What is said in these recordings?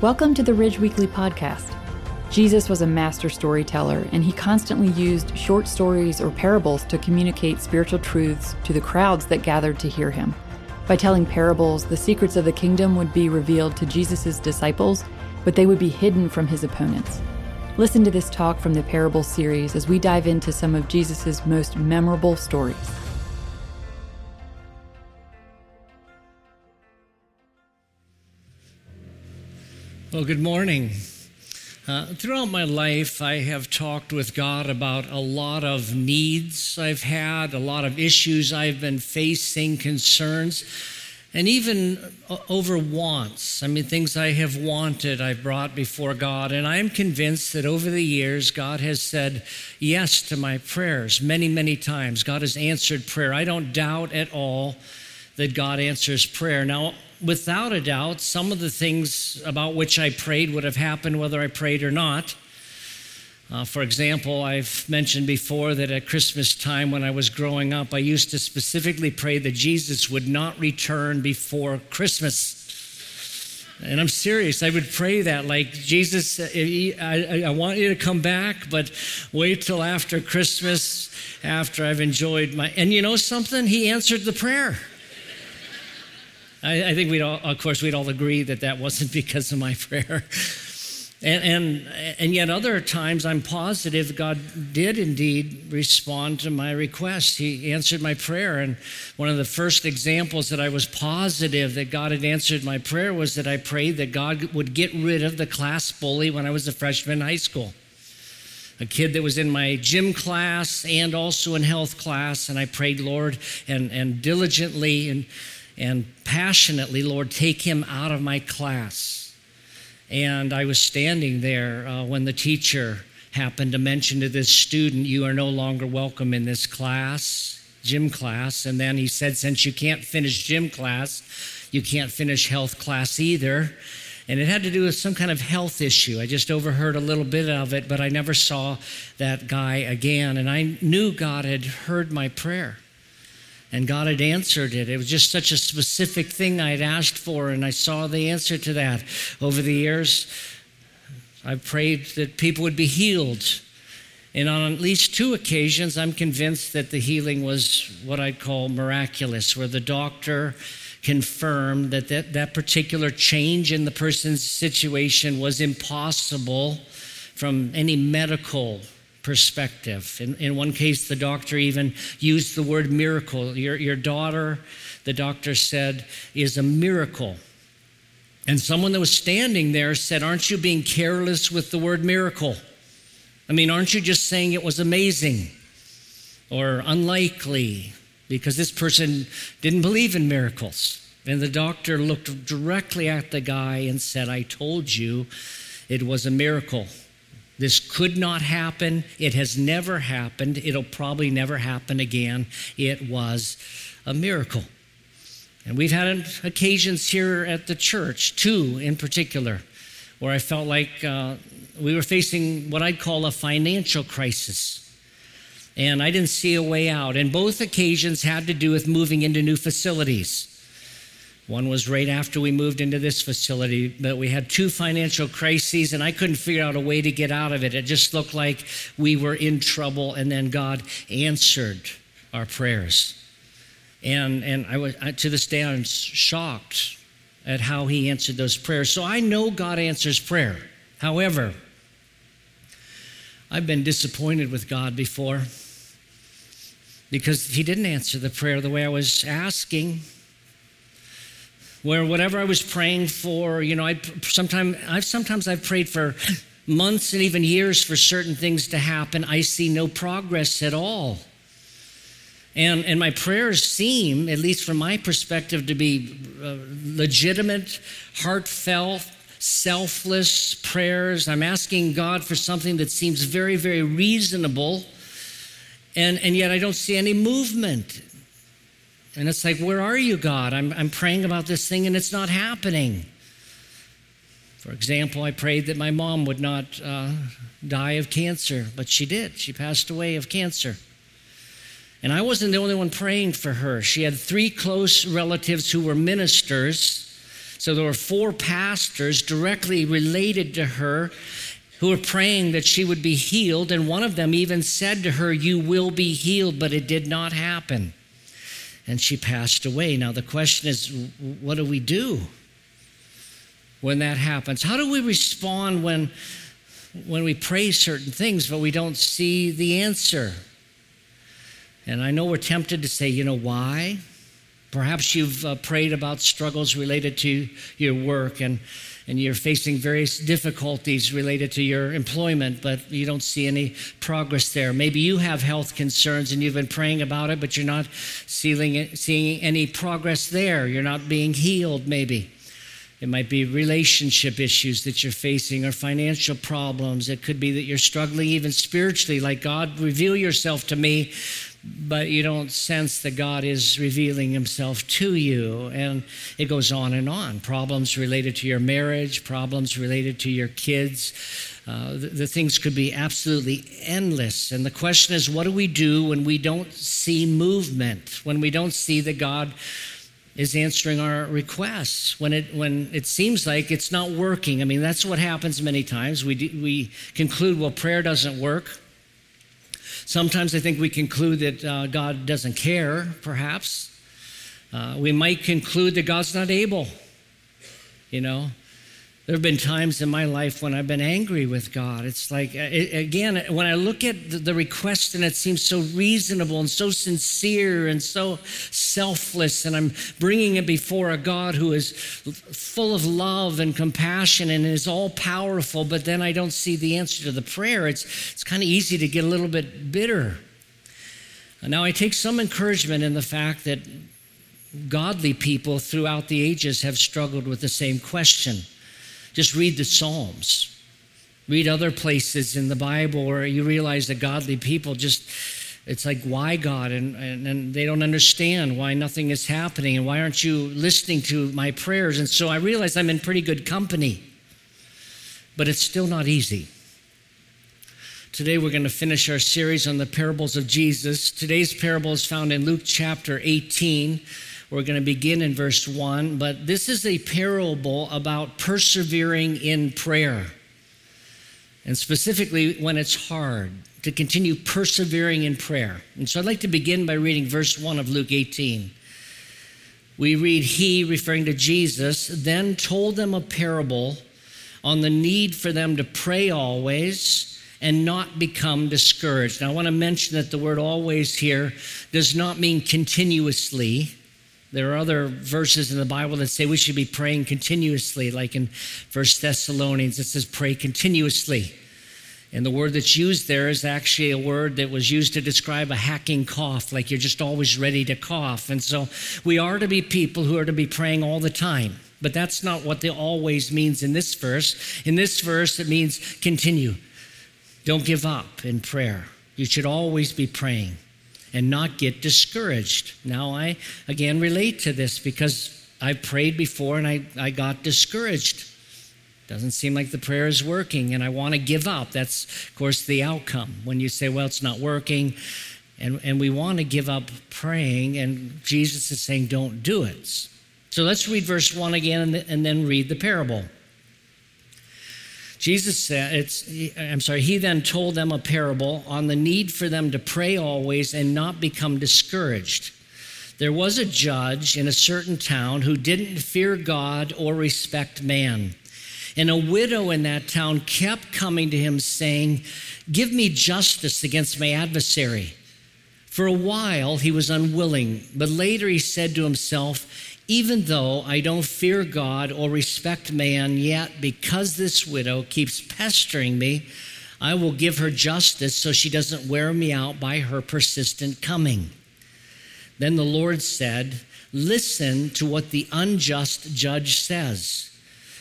Welcome to the Ridge Weekly Podcast. Jesus was a master storyteller, and he constantly used short stories or parables to communicate spiritual truths to the crowds that gathered to hear him. By telling parables, the secrets of the kingdom would be revealed to Jesus' disciples, but they would be hidden from his opponents. Listen to this talk from the Parable series as we dive into some of Jesus' most memorable stories. Well, good morning. Uh, throughout my life, I have talked with God about a lot of needs I've had, a lot of issues I've been facing, concerns, and even uh, over wants. I mean, things I have wanted, I've brought before God. And I'm convinced that over the years, God has said yes to my prayers many, many times. God has answered prayer. I don't doubt at all that God answers prayer. Now, without a doubt, some of the things about which I prayed would have happened whether I prayed or not. Uh, for example, I've mentioned before that at Christmas time when I was growing up, I used to specifically pray that Jesus would not return before Christmas. And I'm serious. I would pray that, like, Jesus, uh, I, I, want you to come back, but wait till after Christmas, after I've enjoyed my. And you know something? He answered the prayer. I, I think we'd all, of course, we'd all agree that that wasn't because of my prayer. And, and, and yet, other times, I'm positive God did indeed respond to my request. He answered my prayer. And one of the first examples that I was positive that God had answered my prayer was that I prayed that God would get rid of the class bully when I was a freshman in high school. A kid that was in my gym class and also in health class. And I prayed, Lord, and, and diligently and and passionately, Lord, take him out of my class. And I was standing there uh, when the teacher happened to mention to this student, You are no longer welcome in this class, gym class. And then he said, Since you can't finish gym class, you can't finish health class either. And it had to do with some kind of health issue. I just overheard a little bit of it, but I never saw that guy again. And I knew God had heard my prayer and God had answered it. It was just such a specific thing I had asked for, and I saw the answer to that. Over the years, I prayed that people would be healed. And on at least two occasions, I'm convinced that the healing was what I'd call miraculous, where the doctor confirmed that that, that particular change in the person's situation was impossible from any medical perspective. In, in one case, the doctor even used the word miracle. Your, your daughter, the doctor said, is a miracle. And someone that was standing there said, Aren't you being careless with the word miracle? I mean, aren't you just saying it was amazing or unlikely? Because this person didn't believe in miracles. And the doctor looked directly at the guy and said, I told you it was a miracle. This could not happen. It has never happened. It'll probably never happen again. It was a miracle. And we've had occasions here at the church, two in particular, where I felt like uh, we were facing what I'd call a financial crisis. And I didn't see a way out. And both occasions had to do with moving into new facilities. One was right after we moved into this facility, but we had two financial crises, and I couldn't figure out a way to get out of it. It just looked like we were in trouble, and then God answered our prayers. And, and I was, to this day, I'm shocked at how He answered those prayers. So I know God answers prayer. However, I've been disappointed with God before because He didn't answer the prayer the way I was asking where whatever I was praying for, you know, I sometimes I've sometimes I've prayed for months and even years for certain things to happen. I see no progress at all. And, and my prayers seem, at least from my perspective, to be uh, legitimate, heartfelt, selfless prayers. I'm asking God for something that seems very, very reasonable, and, and yet I don't see any movement. And it's like, where are you, God? I'm, I'm praying about this thing and it's not happening. For example, I prayed that my mom would not uh, die of cancer, but she did. She passed away of cancer. And I wasn't the only one praying for her. She had three close relatives who were ministers So there were four pastors directly related to her who were praying that she would be healed. And one of them even said to her, You will be healed, but it did not happen. And she passed away. Now, the question is, what do we do when that happens? How do we respond when, when we pray certain things, but we don't see the answer? And I know we're tempted to say, you know, why? Perhaps you've uh, prayed about struggles related to your work and and you're facing various difficulties related to your employment, but you don't see any progress there. Maybe you have health concerns and you've been praying about it, but you're not seeing, seeing any progress there. You're not being healed, maybe. It might be relationship issues that you're facing or financial problems. It could be that you're struggling even spiritually, like God, reveal yourself to me but you don't sense that God is revealing himself to you. And it goes on and on. Problems related to your marriage, problems related to your kids. Uh, the, the things could be absolutely endless. And the question is, what do we do when we don't see movement, when we don't see that God is answering our requests when it when it seems like it's not working. I mean, that's what happens many times. We we conclude, well, prayer doesn't work. Sometimes I think we conclude that uh, God doesn't care, perhaps. Uh, we might conclude that God's not able. You know, there have been times in my life when I've been angry with God. It's like, uh, it, again, when I look at the, the request and it seems so reasonable and so sincere and so selfless, and I'm bringing it before a God who is full of love and compassion and is all powerful, but then I don't see the answer to the prayer, it's, it's kind of easy to get a little bit bitter. Now, I take some encouragement in the fact that godly people throughout the ages have struggled with the same question. Just read the Psalms. Read other places in the Bible where you realize that godly people just, it's like, why God? And, and, and they don't understand why nothing is happening and why aren't you listening to my prayers? And so I realize I'm in pretty good company, but it's still not easy. Today we're going to finish our series on the parables of Jesus. Today's parable is found in Luke chapter 18 we're going to begin in verse 1, but this is a parable about persevering in prayer. And specifically when it's hard, to continue persevering in prayer. And so I'd like to begin by reading verse 1 of Luke 18. We read, He, referring to Jesus, then told them a parable on the need for them to pray always and not become discouraged. Now, I want to mention that the word always here does not mean continuously. There are other verses in the Bible that say we should be praying continuously, like in First Thessalonians, it says pray continuously. And the word that's used there is actually a word that was used to describe a hacking cough, like you're just always ready to cough. And so we are to be people who are to be praying all the time. But that's not what the always means in this verse. In this verse, it means continue. Don't give up in prayer. You should always be praying and not get discouraged. Now, I again relate to this because I prayed before and I, I got discouraged. Doesn't seem like the prayer is working, and I want to give up. That's, of course, the outcome. When you say, well, it's not working, and, and we want to give up praying, and Jesus is saying, don't do it. So let's read verse 1 again and then read the parable. Jesus said, it's, I'm sorry, he then told them a parable on the need for them to pray always and not become discouraged. There was a judge in a certain town who didn't fear God or respect man. And a widow in that town kept coming to him saying, Give me justice against my adversary. For a while he was unwilling, but later he said to himself, even though I don't fear God or respect man, yet because this widow keeps pestering me, I will give her justice so she doesn't wear me out by her persistent coming. Then the Lord said, Listen to what the unjust judge says.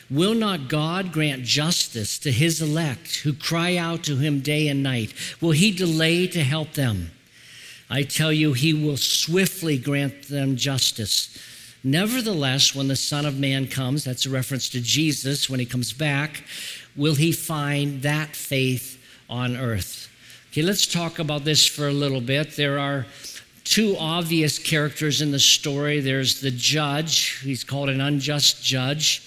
Will not God grant justice to his elect who cry out to him day and night? Will he delay to help them? I tell you, he will swiftly grant them justice. Nevertheless, when the Son of Man comes, that's a reference to Jesus when he comes back, will he find that faith on earth? Okay, let's talk about this for a little bit. There are two obvious characters in the story there's the judge, he's called an unjust judge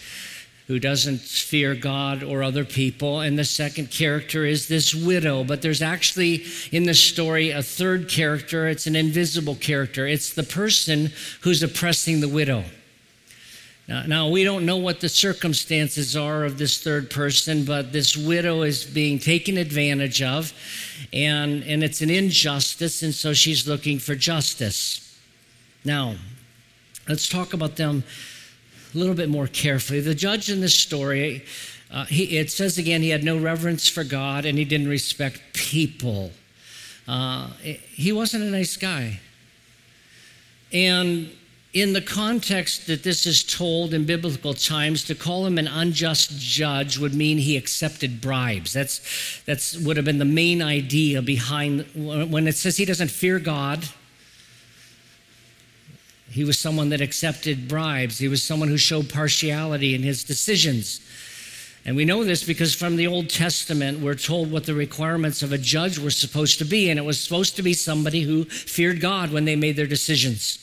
who doesn't fear God or other people. And the second character is this widow. But there's actually in the story a third character. It's an invisible character. It's the person who's oppressing the widow. Now, now, we don't know what the circumstances are of this third person, but this widow is being taken advantage of, and, and it's an injustice, and so she's looking for justice. Now, let's talk about them a little bit more carefully. The judge in this story, uh, he, it says again, he had no reverence for God and he didn't respect people. Uh, he wasn't a nice guy. And in the context that this is told in biblical times, to call him an unjust judge would mean he accepted bribes. That's that's would have been the main idea behind when it says he doesn't fear God. He was someone that accepted bribes. He was someone who showed partiality in his decisions. And we know this because from the Old Testament, we're told what the requirements of a judge were supposed to be. And it was supposed to be somebody who feared God when they made their decisions.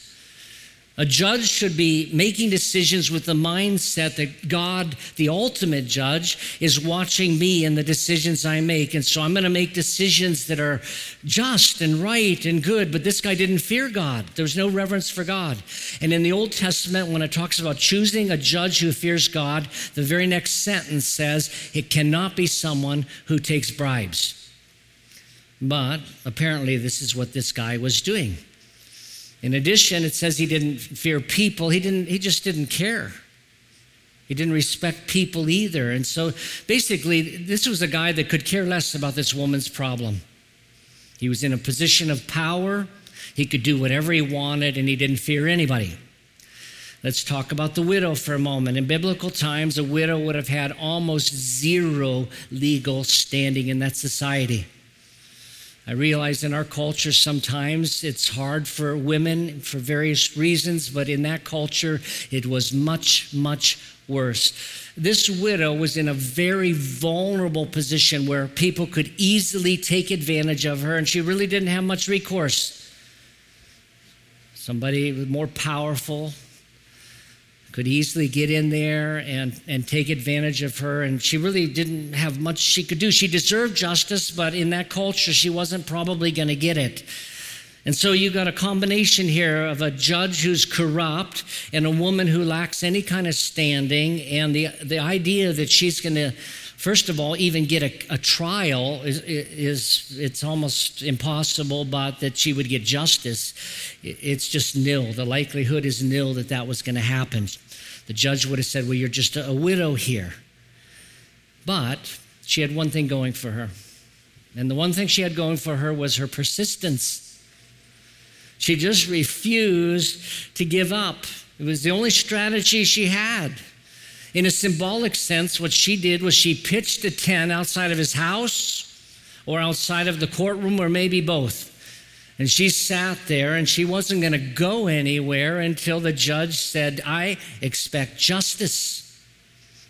A judge should be making decisions with the mindset that God, the ultimate judge, is watching me and the decisions I make. And so I'm going to make decisions that are just and right and good. But this guy didn't fear God, there was no reverence for God. And in the Old Testament, when it talks about choosing a judge who fears God, the very next sentence says it cannot be someone who takes bribes. But apparently, this is what this guy was doing. In addition, it says he didn't fear people. He didn't he just didn't care. He didn't respect people either. And so basically, this was a guy that could care less about this woman's problem. He was in a position of power. He could do whatever he wanted and he didn't fear anybody. Let's talk about the widow for a moment. In biblical times, a widow would have had almost zero legal standing in that society. I realize in our culture sometimes it's hard for women for various reasons, but in that culture it was much, much worse. This widow was in a very vulnerable position where people could easily take advantage of her, and she really didn't have much recourse. Somebody more powerful, could easily get in there and, and take advantage of her. And she really didn't have much she could do. She deserved justice, but in that culture, she wasn't probably going to get it. And so you've got a combination here of a judge who's corrupt and a woman who lacks any kind of standing. And the, the idea that she's going to, first of all, even get a, a trial is, is, it's almost impossible, but that she would get justice, it's just nil. The likelihood is nil that that was going to happen. The judge would have said, Well, you're just a, widow here. But she had one thing going for her. And the one thing she had going for her was her persistence. She just refused to give up. It was the only strategy she had. In a symbolic sense, what she did was she pitched a tent outside of his house or outside of the courtroom or maybe both. And she sat there and she wasn't going to go anywhere until the judge said, I expect justice.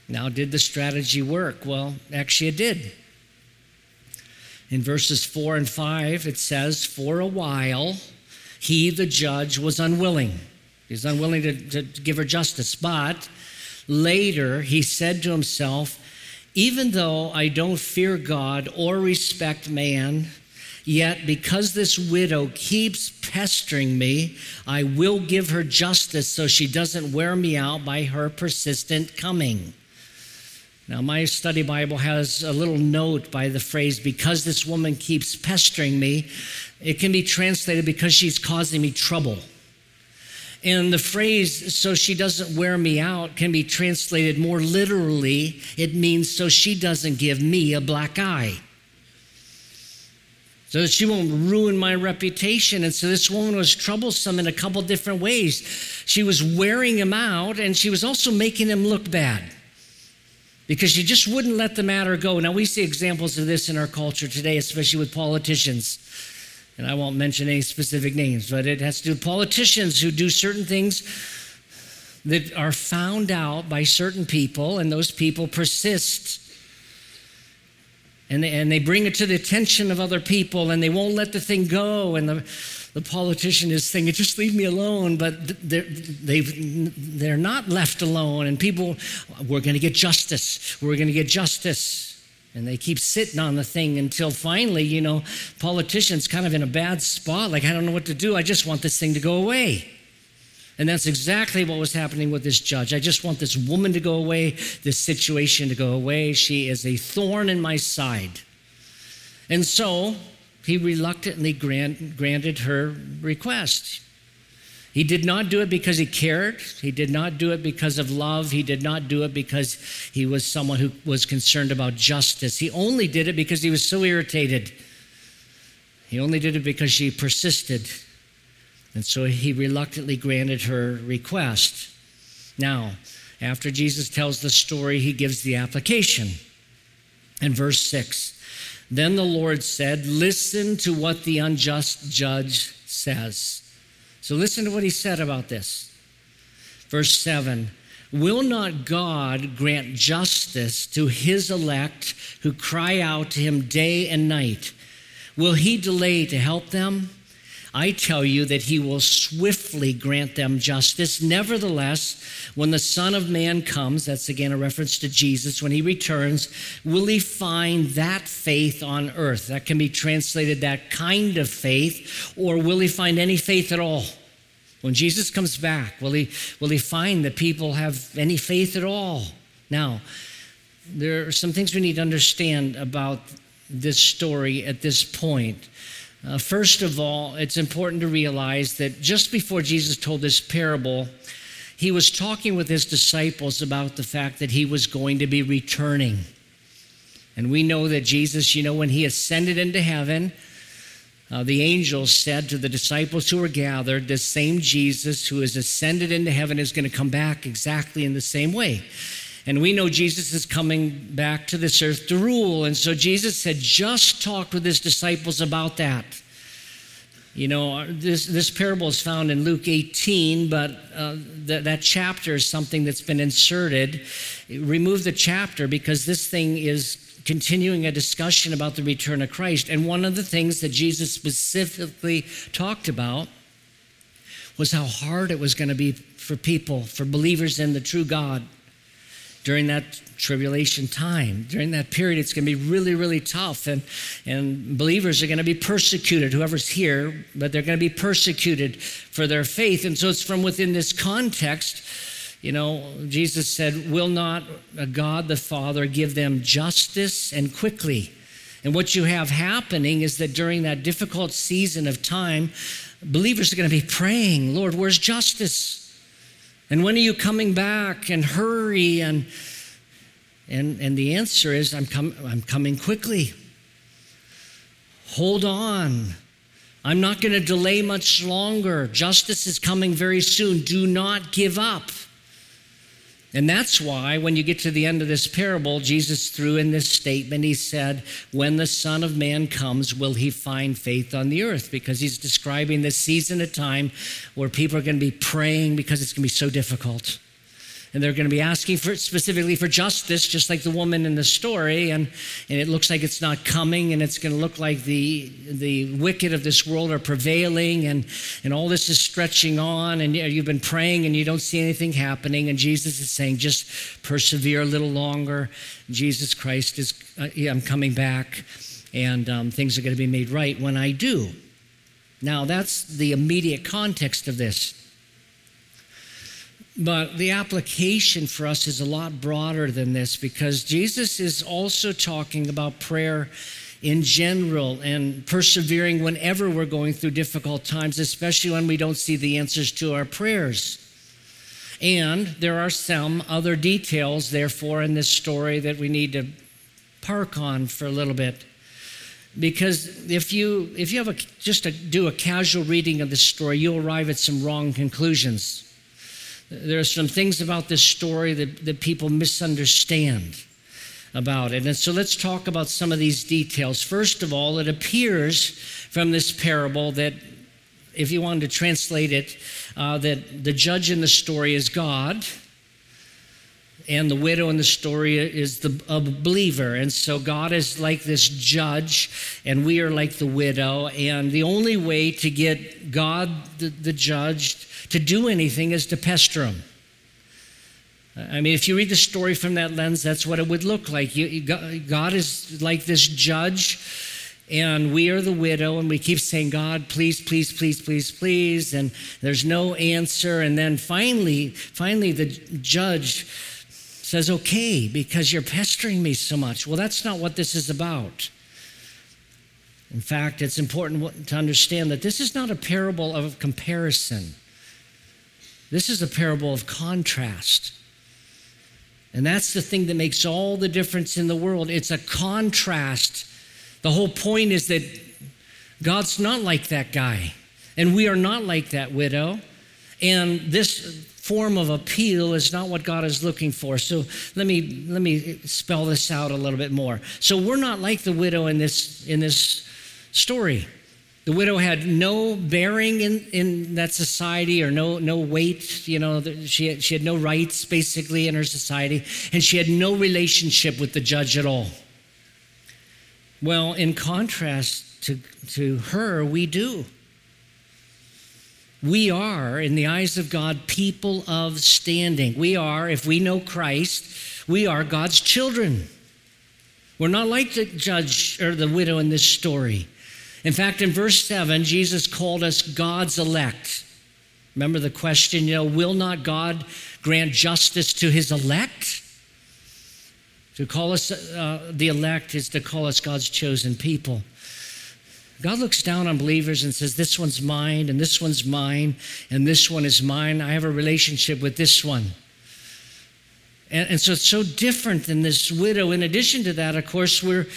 Now, did the strategy work? Well, actually, it did. In verses 4 and 5, it says, For a while, he, the judge, was unwilling. He's unwilling to, to give her justice. But later, he said to himself, Even though I don't fear God or respect man, Yet, because this widow keeps pestering me, I will give her justice so she doesn't wear me out by her persistent coming. Now, my study Bible has a little note by the phrase, because this woman keeps pestering me. It can be translated because she's causing me trouble. And the phrase, so she doesn't wear me out, can be translated more literally. It means, so she doesn't give me a black eye so that she won't ruin my reputation. And so this woman was troublesome in a couple different ways. She was wearing him out, and she was also making him look bad because she just wouldn't let the matter go. Now, we see examples of this in our culture today, especially with politicians. And I won't mention any specific names, but it has to do with politicians who do certain things that are found out by certain people, and those people persist and they, and they bring it to the attention of other people and they won't let the thing go and the, the politician is thinking, just leave me alone, but they're, they're not left alone. And people, we're going to get justice. We're going to get justice. And they keep sitting on the thing until finally, you know, politicians kind of in a bad spot. Like, I don't know what to do. I just want this thing to go away. And that's exactly what was happening with this judge. I just want this woman to go away, this situation to go away. She is a thorn in my side. And so he reluctantly grant, granted her request. He did not do it because he cared. He did not do it because of love. He did not do it because he was someone who was concerned about justice. He only did it because he was so irritated. He only did it because she persisted. And so he reluctantly granted her request. Now, after Jesus tells the story, he gives the application. In verse 6, then the Lord said, Listen to what the unjust judge says. So listen to what he said about this. Verse 7 Will not God grant justice to his elect who cry out to him day and night? Will he delay to help them? I tell you that he will swiftly grant them justice. Nevertheless, when the Son of Man comes, that's again a reference to Jesus, when he returns, will he find that faith on earth? That can be translated that kind of faith, or will he find any faith at all? When Jesus comes back, will he, will he find that people have any faith at all? Now, there are some things we need to understand about this story at this point. Uh, first of all, it's important to realize that just before Jesus told this parable, he was talking with his disciples about the fact that he was going to be returning. And we know that Jesus, you know, when he ascended into heaven, uh, the angels said to the disciples who were gathered, the same Jesus who has ascended into heaven is going to come back exactly in the same way. And we know Jesus is coming back to this earth to rule. And so Jesus had just talked with his disciples about that. You know, this, this parable is found in Luke 18, but uh, th- that chapter is something that's been inserted. Remove the chapter because this thing is continuing a discussion about the return of Christ. And one of the things that Jesus specifically talked about was how hard it was going to be for people, for believers in the true God during that tribulation time. During that period, it's going to be really, really tough. And, and believers are going to be persecuted, whoever's here, but they're going to be persecuted for their faith. And so it's from within this context. You know, Jesus said, Will not God the Father give them justice and quickly? And what you have happening is that during that difficult season of time, believers are going to be praying, Lord, where's justice? And when are you coming back? And hurry. And, and, and the answer is, I'm, com- I'm coming quickly. Hold on. I'm not going to delay much longer. Justice is coming very soon. Do not give up. And that's why, when you get to the end of this parable, Jesus threw in this statement. He said, When the Son of Man comes, will he find faith on the earth? Because he's describing this season of time where people are going to be praying because it's going to be so difficult and they're going to be asking for specifically for justice, just like the woman in the story. And, and it looks like it's not coming, and it's going to look like the, the wicked of this world are prevailing, and, and all this is stretching on, and you've been praying and you don't see anything happening. And Jesus is saying, just persevere a little longer. Jesus Christ is, uh, yeah, I'm coming back, and um, things are going to be made right when I do. Now, that's the immediate context of this. But the application for us is a lot broader than this because Jesus is also talking about prayer in general and persevering whenever we're going through difficult times, especially when we don't see the answers to our prayers. And there are some other details, therefore, in this story that we need to park on for a little bit. Because if you if you have a just a, do a casual reading of the story, you'll arrive at some wrong conclusions. There are some things about this story that, that people misunderstand about it. And so let's talk about some of these details. First of all, it appears from this parable that, if you wanted to translate it, uh, that the judge in the story is God. And the widow in the story is the, a believer. And so God is like this judge, and we are like the widow. And the only way to get God, the, the judge, to do anything is to pester him. I mean, if you read the story from that lens, that's what it would look like. You, God is like this judge, and we are the widow, and we keep saying, God, please, please, please, please, please, and there's no answer. And then finally, finally, the judge says, okay, because you're pestering me so much. Well, that's not what this is about. In fact, it's important to understand that this is not a parable of comparison. This is a parable of contrast. And that's the thing that makes all the difference in the world. It's a contrast. The whole point is that God's not like that guy, and we are not like that widow. And this form of appeal is not what God is looking for. So let me let me spell this out a little bit more. So we're not like the widow in this in this story. The widow had no bearing in, in that society or no, no weight. You know, she had, she had no rights basically in her society, and she had no relationship with the judge at all. Well, in contrast to, to her, we do. We are, in the eyes of God, people of standing. We are, if we know Christ, we are God's children. We're not like the judge or the widow in this story. In fact, in verse 7, Jesus called us God's elect. Remember the question, you know, will not God grant justice to his elect? To call us uh, the elect is to call us God's chosen people. God looks down on believers and says, This one's mine, and this one's mine, and this one is mine. I have a relationship with this one. And, and so it's so different than this widow. In addition to that, of course, we're,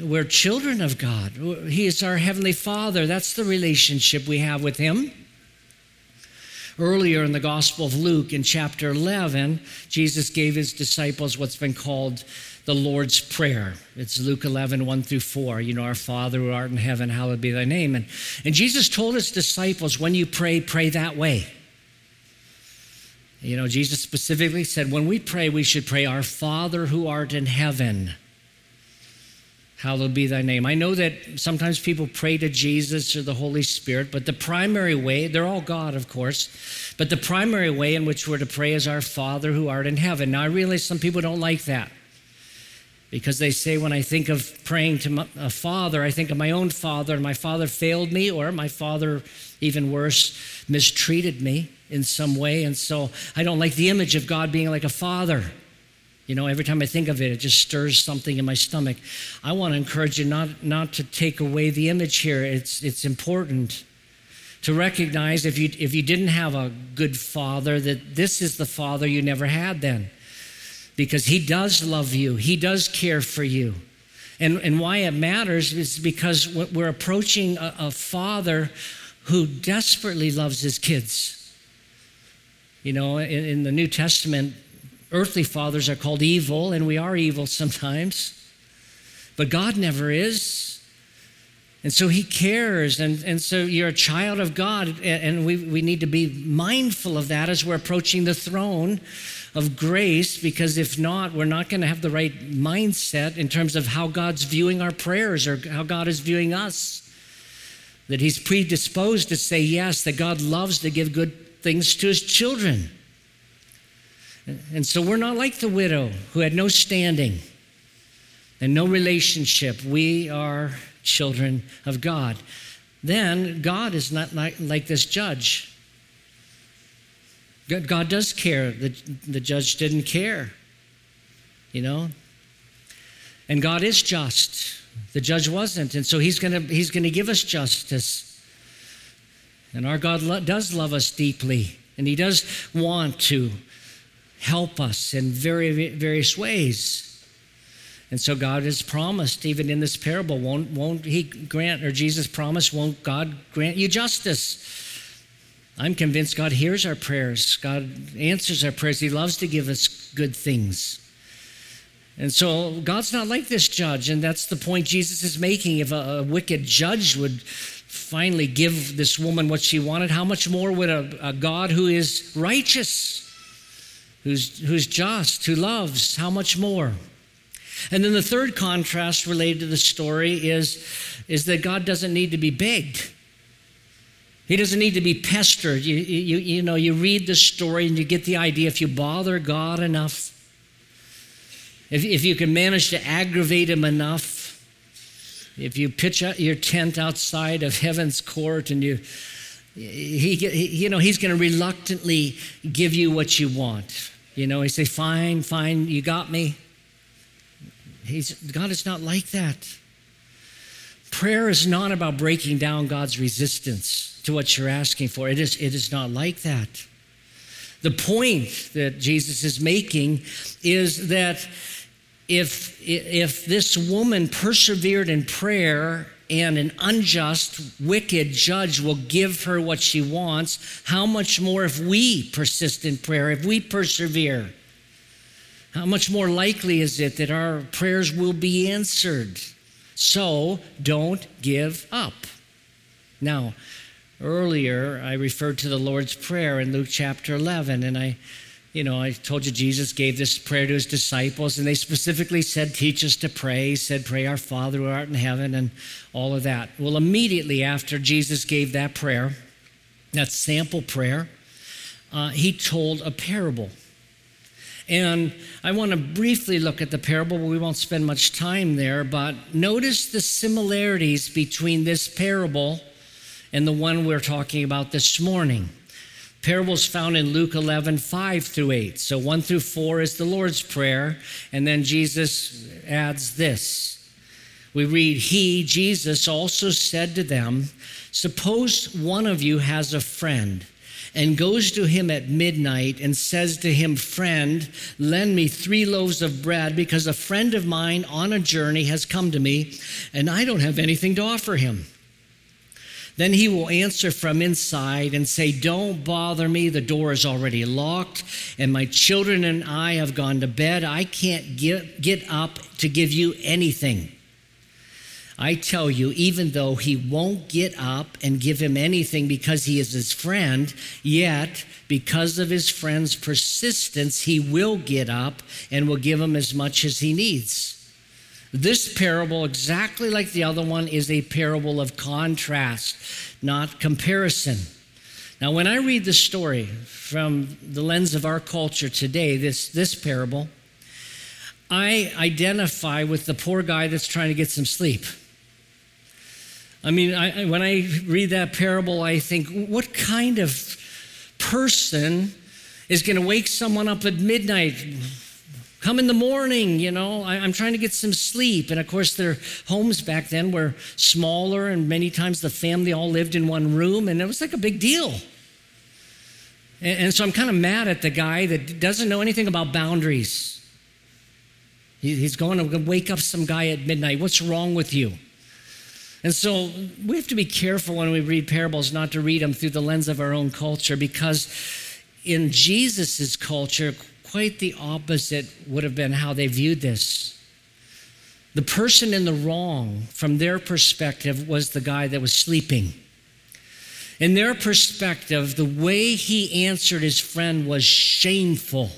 we're children of God. He is our Heavenly Father. That's the relationship we have with Him. Earlier in the Gospel of Luke, in chapter 11, Jesus gave His disciples what's been called the Lord's Prayer. It's Luke 11, 1 through 4. You know, our Father who art in heaven, hallowed be thy name. And, and Jesus told his disciples, when you pray, pray that way. You know, Jesus specifically said, when we pray, we should pray, Our Father who art in heaven. Hallowed be thy name. I know that sometimes people pray to Jesus or the Holy Spirit, but the primary way, they're all God, of course, but the primary way in which we're to pray is our Father who art in heaven. Now, I realize some people don't like that because they say when I think of praying to a father, I think of my own father, and my father failed me, or my father, even worse, mistreated me in some way. And so I don't like the image of God being like a father. You know, every time I think of it, it just stirs something in my stomach. I want to encourage you not, not to take away the image here. It's, it's important to recognize if you, if you didn't have a good father, that this is the father you never had then because He does love you, He does care for you. And, and why it matters is because we're approaching a, a father who desperately loves his kids. You know, in, in the New Testament, earthly fathers are called evil, and we are evil sometimes, but God never is. And so he cares. And, and so you're a child of God. And we, we need to be mindful of that as we're approaching the throne of grace because if not, we're not going to have the right mindset in terms of how God's viewing our prayers or how God is viewing us. That He's predisposed to say yes, that God loves to give good things to His children. And so we're not like the widow who had no standing and no relationship. We are children of God. Then God is not like, like this judge God does care. The, the judge didn't care, you know? And God is just. The judge wasn't. And so he's going to he's to give us justice. And our God lo- does love us deeply. And he does want to help us in very various ways. And so God has promised, even in this parable, won't, won't He grant, or Jesus promised, won't God grant you justice? I'm convinced God hears our prayers. God answers our prayers. He loves to give us good things. And so God's not like this judge. And that's the point Jesus is making. If a, a wicked judge would finally give this woman what she wanted, how much more would a, a God who is righteous who's, who's just, who loves, how much more? And then the third contrast related to the story is, is that God doesn't need to be begged. He doesn't need to be pestered. You, you, you know, you read the story and you get the idea if you bother God enough, if, if you can manage to aggravate him enough, if you pitch your tent outside of heaven's court and you, he, he you know, he's going to reluctantly give you what you want. You know, he say, fine, fine, you got me. He's, God is not like that. Prayer is not about breaking down God's resistance to what you're asking for. It is, it is not like that. The point that Jesus is making is that if, if this woman persevered in prayer and an unjust, wicked judge will give her what she wants, how much more if we persist in prayer, if we persevere? How much more likely is it that our prayers will be answered? So don't give up. Now, earlier I referred to the Lord's Prayer in Luke chapter 11, and I, you know, I told you Jesus gave this prayer to his disciples, and they specifically said, Teach us to pray. He said, Pray our Father who art in heaven, and all of that. Well, immediately after Jesus gave that prayer, that sample prayer, uh, he told a parable. And I want to briefly look at the parable, but we won't spend much time there. But notice the similarities between this parable and the one we're talking about this morning. Parables found in Luke 11, 5 through 8. So 1 through 4 is the Lord's Prayer, and then Jesus adds this. We read, He, Jesus, also said to them, Suppose one of you has a friend and goes to him at midnight and says to him, Friend, lend me three loaves of bread because a friend of mine on a journey has come to me and I don't have anything to offer him. Then he will answer from inside and say, Don't bother me. The door is already locked, and my children and I have gone to bed. I can't get, get up to give you anything. I tell you, even though he won't get up and give him anything because he is his friend, yet because of his friend's persistence, he will get up and will give him as much as he needs. This parable, exactly like the other one, is a parable of contrast, not comparison. Now, when I read the story from the lens of our culture today, this, this parable, I identify with the poor guy that's trying to get some sleep. I mean, I, when I read that parable, I think, what kind of person is going to wake someone up at midnight? Come in the morning, you know, I, am trying to get some sleep. And of course, their homes back then were smaller, and many times the family all lived in one room, and it was like a big deal. And, and so I'm kind of mad at the guy that doesn't know anything about boundaries. He, he's going to wake up some guy at midnight. What's wrong with you? And so we have to be careful when we read parables not to read them through the lens of our own culture because in Jesus' culture, quite the opposite would have been how they viewed this. The person in the wrong, from their perspective, was the guy that was sleeping. In their perspective, the way he answered his friend was shameful,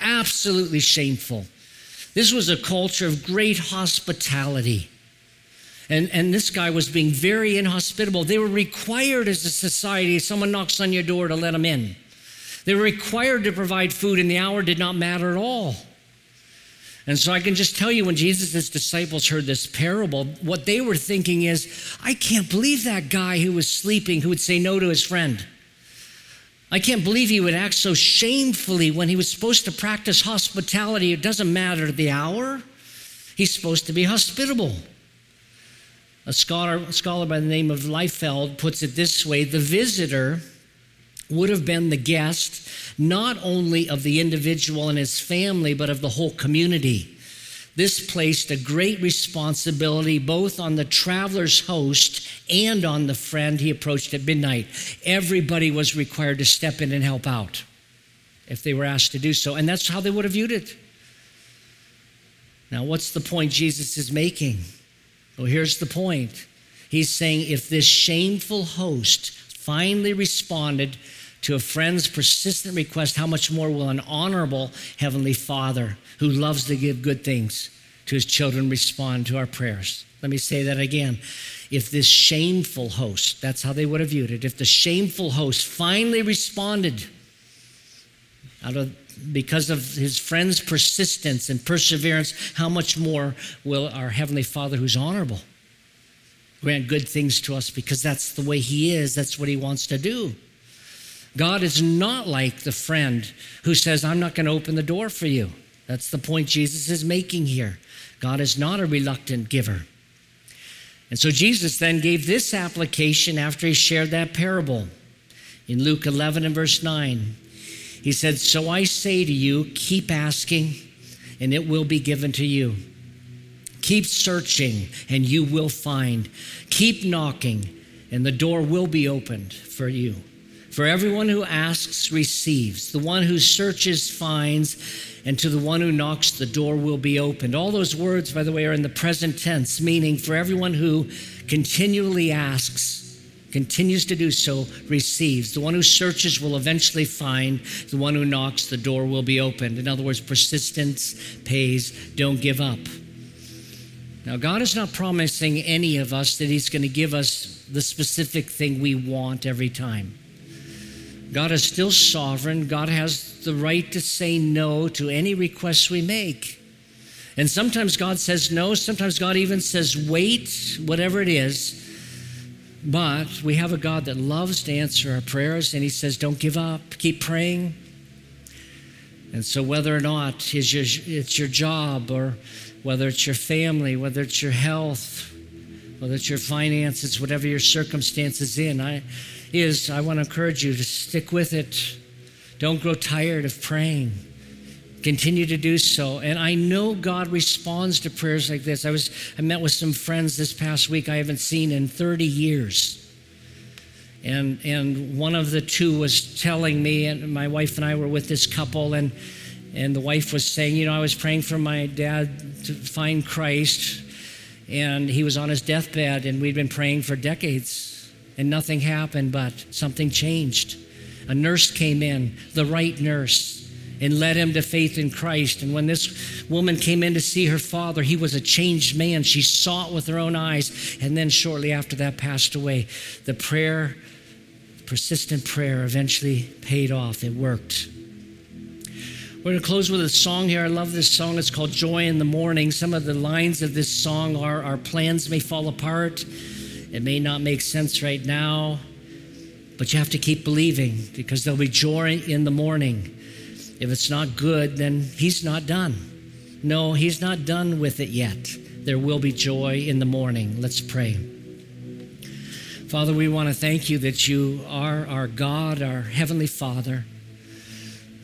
absolutely shameful. This was a culture of great hospitality. And, and this guy was being very inhospitable. They were required as a society, someone knocks on your door to let them in. They were required to provide food, and the hour did not matter at all. And so I can just tell you when Jesus' disciples heard this parable, what they were thinking is, I can't believe that guy who was sleeping who would say no to his friend. I can't believe he would act so shamefully when he was supposed to practice hospitality. It doesn't matter the hour, he's supposed to be hospitable. A scholar, a scholar by the name of Liefeld puts it this way the visitor would have been the guest not only of the individual and his family, but of the whole community. This placed a great responsibility both on the traveler's host and on the friend he approached at midnight. Everybody was required to step in and help out if they were asked to do so, and that's how they would have viewed it. Now, what's the point Jesus is making? Well, here's the point. He's saying if this shameful host finally responded to a friend's persistent request, how much more will an honorable Heavenly Father who loves to give good things to his children respond to our prayers? Let me say that again. If this shameful host, that's how they would have viewed it, if the shameful host finally responded out of because of his friend's persistence and perseverance, how much more will our Heavenly Father, who's honorable, grant good things to us because that's the way he is, that's what he wants to do. God is not like the friend who says, I'm not going to open the door for you. That's the point Jesus is making here. God is not a reluctant giver. And so Jesus then gave this application after he shared that parable. In Luke 11 and verse 9, he said, So I say to you, keep asking, and it will be given to you. Keep searching, and you will find. Keep knocking, and the door will be opened for you. For everyone who asks receives, the one who searches finds, and to the one who knocks, the door will be opened. All those words, by the way, are in the present tense, meaning for everyone who continually asks, continues to do so, receives. The one who searches will eventually find. The one who knocks, the door will be opened. In other words, persistence pays. Don't give up. Now, God is not promising any of us that He's going to give us the specific thing we want every time. God is still sovereign. God has the right to say no to any requests we make. And sometimes God says no, sometimes God even says wait, whatever it is. But we have a God that loves to answer our prayers, and He says, Don't give up, keep praying. And so, whether or not it's your, job, or whether it's your family, whether it's your health, whether it's your finances, whatever your circumstances in, I, is, I want to encourage you to stick with it. Don't grow tired of praying. Continue to do so. And I know God responds to prayers like this. I was I met with some friends this past week I haven't seen in 30 years. And and one of the two was telling me, and my wife and I were with this couple, and and the wife was saying, you know, I was praying for my dad to find Christ, and he was on his deathbed, and we'd been praying for decades and nothing happened, but something changed. A nurse came in, the right nurse, and led him to faith in Christ. And when this woman came in to see her father, he was a changed man. She saw it with her own eyes, and then shortly after that passed away. The prayer, persistent prayer, eventually paid off. It worked. We're going to close with a song here. I love this song. It's called Joy in the Morning. Some of the lines of this song are Our plans may fall apart it may not make sense right now, but you have to keep believing because there'll be joy in the morning. If it's not good, then He's not done. No, He's not done with it yet. There will be joy in the morning. Let's pray. Father, we want to thank you that you are our God, our Heavenly Father,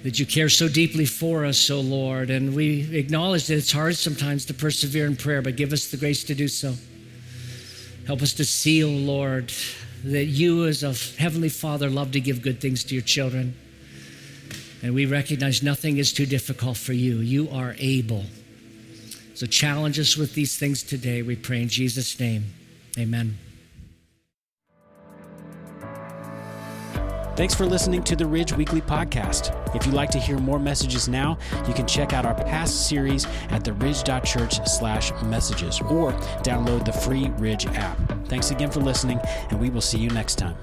that you care so deeply for us, O oh Lord. And we acknowledge that it's hard sometimes to persevere in prayer, but give us the grace to do so. Help us to see, O oh Lord, that you, as a Heavenly Father, love to give good things to your children. And we recognize nothing is too difficult for you. You are able. So challenge us with these things today, we pray in Jesus' name. Amen. Thanks for listening to the Ridge Weekly Podcast. If you'd like to hear more messages now, you can check out our past series at theridge.church slash messages or download the free Ridge app. Thanks again for listening, and we will see you next time.